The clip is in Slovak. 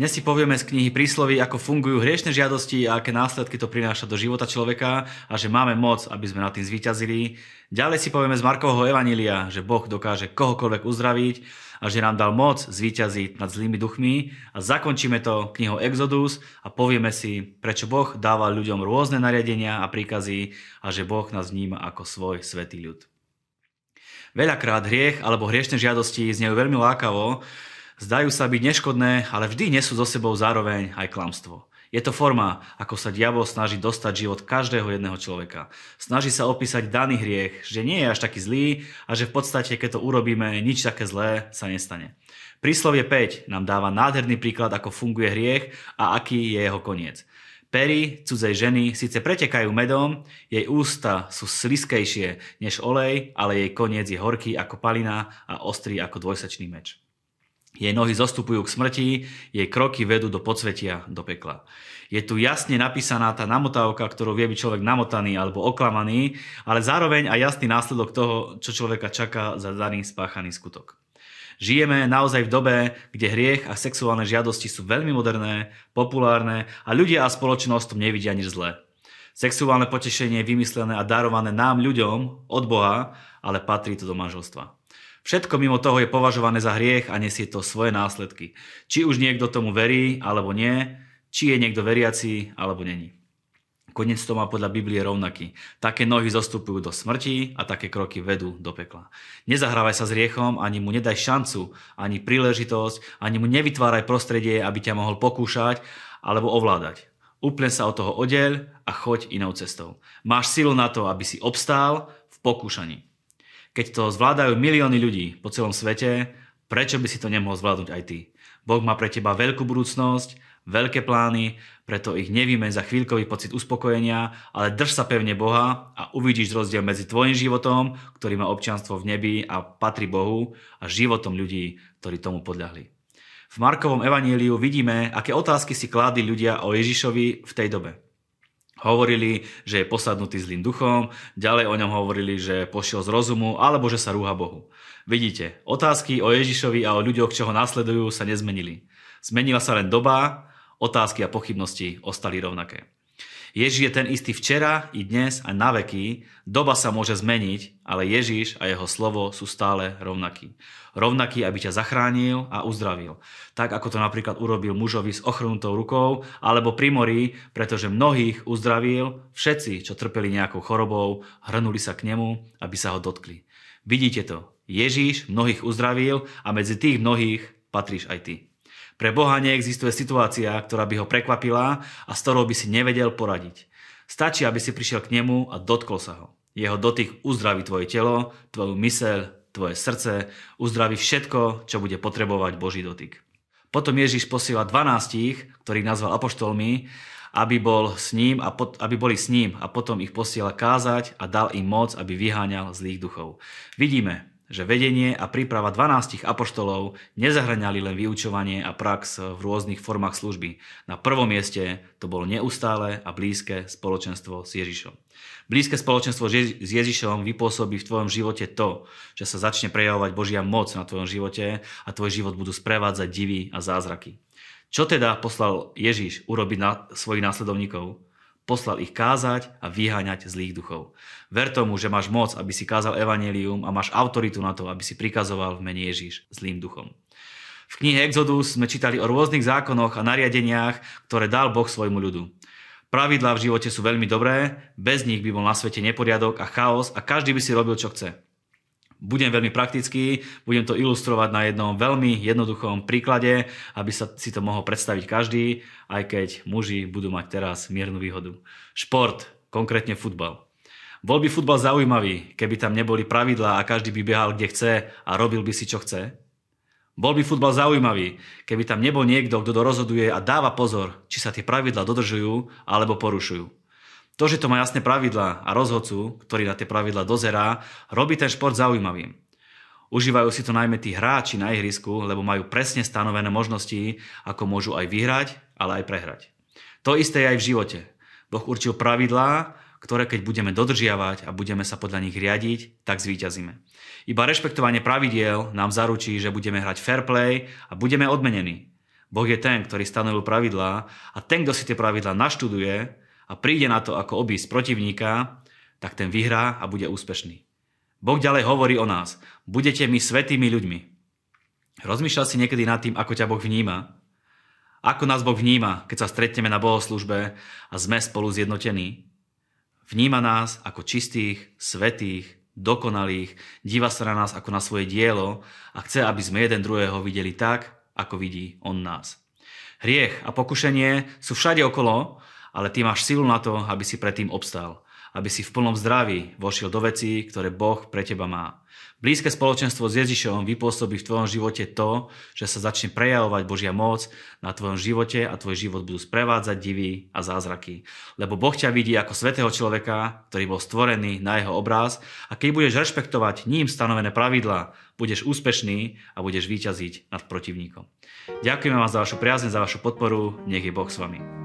Dnes si povieme z knihy prísloví, ako fungujú hriešne žiadosti a aké následky to prináša do života človeka a že máme moc, aby sme nad tým zvíťazili. Ďalej si povieme z Markovho Evanília, že Boh dokáže kohokoľvek uzdraviť a že nám dal moc zvíťaziť nad zlými duchmi. A zakončíme to knihou Exodus a povieme si, prečo Boh dáva ľuďom rôzne nariadenia a príkazy a že Boh nás vníma ako svoj svetý ľud. Veľakrát hriech alebo hriešne žiadosti znejú veľmi lákavo, Zdajú sa byť neškodné, ale vždy nesú so sebou zároveň aj klamstvo. Je to forma, ako sa diabol snaží dostať život každého jedného človeka. Snaží sa opísať daný hriech, že nie je až taký zlý a že v podstate, keď to urobíme, nič také zlé sa nestane. Príslovie 5 nám dáva nádherný príklad, ako funguje hriech a aký je jeho koniec. Pery cudzej ženy síce pretekajú medom, jej ústa sú sliskejšie než olej, ale jej koniec je horký ako palina a ostrý ako dvojsečný meč. Jej nohy zostupujú k smrti, jej kroky vedú do podsvetia, do pekla. Je tu jasne napísaná tá namotávka, ktorú vie byť človek namotaný alebo oklamaný, ale zároveň aj jasný následok toho, čo človeka čaká za daný spáchaný skutok. Žijeme naozaj v dobe, kde hriech a sexuálne žiadosti sú veľmi moderné, populárne a ľudia a spoločnosť tom nevidia nič zlé. Sexuálne potešenie je vymyslené a darované nám ľuďom od Boha, ale patrí to do manželstva. Všetko mimo toho je považované za hriech a nesie to svoje následky. Či už niekto tomu verí, alebo nie, či je niekto veriaci, alebo není. Konec to má podľa Biblie rovnaký. Také nohy zostupujú do smrti a také kroky vedú do pekla. Nezahrávaj sa s riechom, ani mu nedaj šancu, ani príležitosť, ani mu nevytváraj prostredie, aby ťa mohol pokúšať alebo ovládať. Úplne sa od toho odeľ a choď inou cestou. Máš silu na to, aby si obstál v pokúšaní. Keď to zvládajú milióny ľudí po celom svete, prečo by si to nemohol zvládnuť aj ty? Boh má pre teba veľkú budúcnosť, veľké plány, preto ich nevíme za chvíľkový pocit uspokojenia, ale drž sa pevne Boha a uvidíš rozdiel medzi tvojim životom, ktorý má občianstvo v nebi a patrí Bohu, a životom ľudí, ktorí tomu podľahli. V Markovom evaníliu vidíme, aké otázky si kládli ľudia o Ježišovi v tej dobe. Hovorili, že je posadnutý zlým duchom, ďalej o ňom hovorili, že pošiel z rozumu alebo že sa rúha Bohu. Vidíte, otázky o Ježišovi a o ľuďoch, čo ho nasledujú, sa nezmenili. Zmenila sa len doba, otázky a pochybnosti ostali rovnaké. Ježiš je ten istý včera i dnes a na veky. Doba sa môže zmeniť, ale Ježiš a jeho slovo sú stále rovnakí. Rovnaký, aby ťa zachránil a uzdravil. Tak ako to napríklad urobil mužovi s ochrnutou rukou alebo pri mori, pretože mnohých uzdravil, všetci, čo trpeli nejakou chorobou, hrnuli sa k nemu, aby sa ho dotkli. Vidíte to, Ježíš mnohých uzdravil a medzi tých mnohých patríš aj ty. Pre Boha neexistuje situácia, ktorá by ho prekvapila a s ktorou by si nevedel poradiť. Stačí, aby si prišiel k nemu a dotkol sa ho. Jeho dotyk uzdraví tvoje telo, tvoju myseľ, tvoje srdce, uzdraví všetko, čo bude potrebovať Boží dotyk. Potom Ježiš posiela 12, ktorých nazval apoštolmi, aby, bol s ním a pot, aby boli s ním a potom ich posiela kázať a dal im moc, aby vyháňal zlých duchov. Vidíme, že vedenie a príprava 12 apoštolov nezahraňali len vyučovanie a prax v rôznych formách služby. Na prvom mieste to bolo neustále a blízke spoločenstvo s Ježišom. Blízke spoločenstvo s Ježišom vypôsobí v tvojom živote to, že sa začne prejavovať Božia moc na tvojom živote a tvoj život budú sprevádzať divy a zázraky. Čo teda poslal Ježiš urobiť na svojich následovníkov? Poslal ich kázať a vyháňať zlých duchov. Ver tomu, že máš moc, aby si kázal evanelium a máš autoritu na to, aby si prikazoval v mene Ježiš zlým duchom. V knihe Exodus sme čítali o rôznych zákonoch a nariadeniach, ktoré dal Boh svojmu ľudu. Pravidlá v živote sú veľmi dobré, bez nich by bol na svete neporiadok a chaos a každý by si robil, čo chce. Budem veľmi praktický, budem to ilustrovať na jednom veľmi jednoduchom príklade, aby sa si to mohol predstaviť každý, aj keď muži budú mať teraz miernu výhodu. Šport, konkrétne futbal. Bol by futbal zaujímavý, keby tam neboli pravidlá a každý by behal kde chce a robil by si čo chce? Bol by futbal zaujímavý, keby tam nebol niekto, kto rozhoduje a dáva pozor, či sa tie pravidlá dodržujú alebo porušujú. To, že to má jasné pravidlá a rozhodcu, ktorý na tie pravidlá dozerá, robí ten šport zaujímavým. Užívajú si to najmä tí hráči na ihrisku, lebo majú presne stanovené možnosti, ako môžu aj vyhrať, ale aj prehrať. To isté je aj v živote. Boh určil pravidlá, ktoré keď budeme dodržiavať a budeme sa podľa nich riadiť, tak zvíťazíme. Iba rešpektovanie pravidiel nám zaručí, že budeme hrať fair play a budeme odmenení. Boh je ten, ktorý stanovil pravidlá a ten, kto si tie pravidlá naštuduje a príde na to, ako obísť protivníka, tak ten vyhrá a bude úspešný. Boh ďalej hovorí o nás. Budete mi svetými ľuďmi. Rozmýšľal si niekedy nad tým, ako ťa Boh vníma? Ako nás Boh vníma, keď sa stretneme na bohoslužbe a sme spolu zjednotení? Vníma nás ako čistých, svetých, dokonalých, díva sa na nás ako na svoje dielo a chce, aby sme jeden druhého videli tak, ako vidí on nás. Hriech a pokušenie sú všade okolo, ale ty máš silu na to, aby si predtým obstal aby si v plnom zdraví vošiel do vecí, ktoré Boh pre teba má. Blízke spoločenstvo s Ježišom vypôsobí v tvojom živote to, že sa začne prejavovať Božia moc na tvojom živote a tvoj život budú sprevádzať divy a zázraky. Lebo Boh ťa vidí ako svetého človeka, ktorý bol stvorený na jeho obraz a keď budeš rešpektovať ním stanovené pravidlá, budeš úspešný a budeš výťaziť nad protivníkom. Ďakujeme vám za vašu priazne, za vašu podporu, nech je Boh s vami.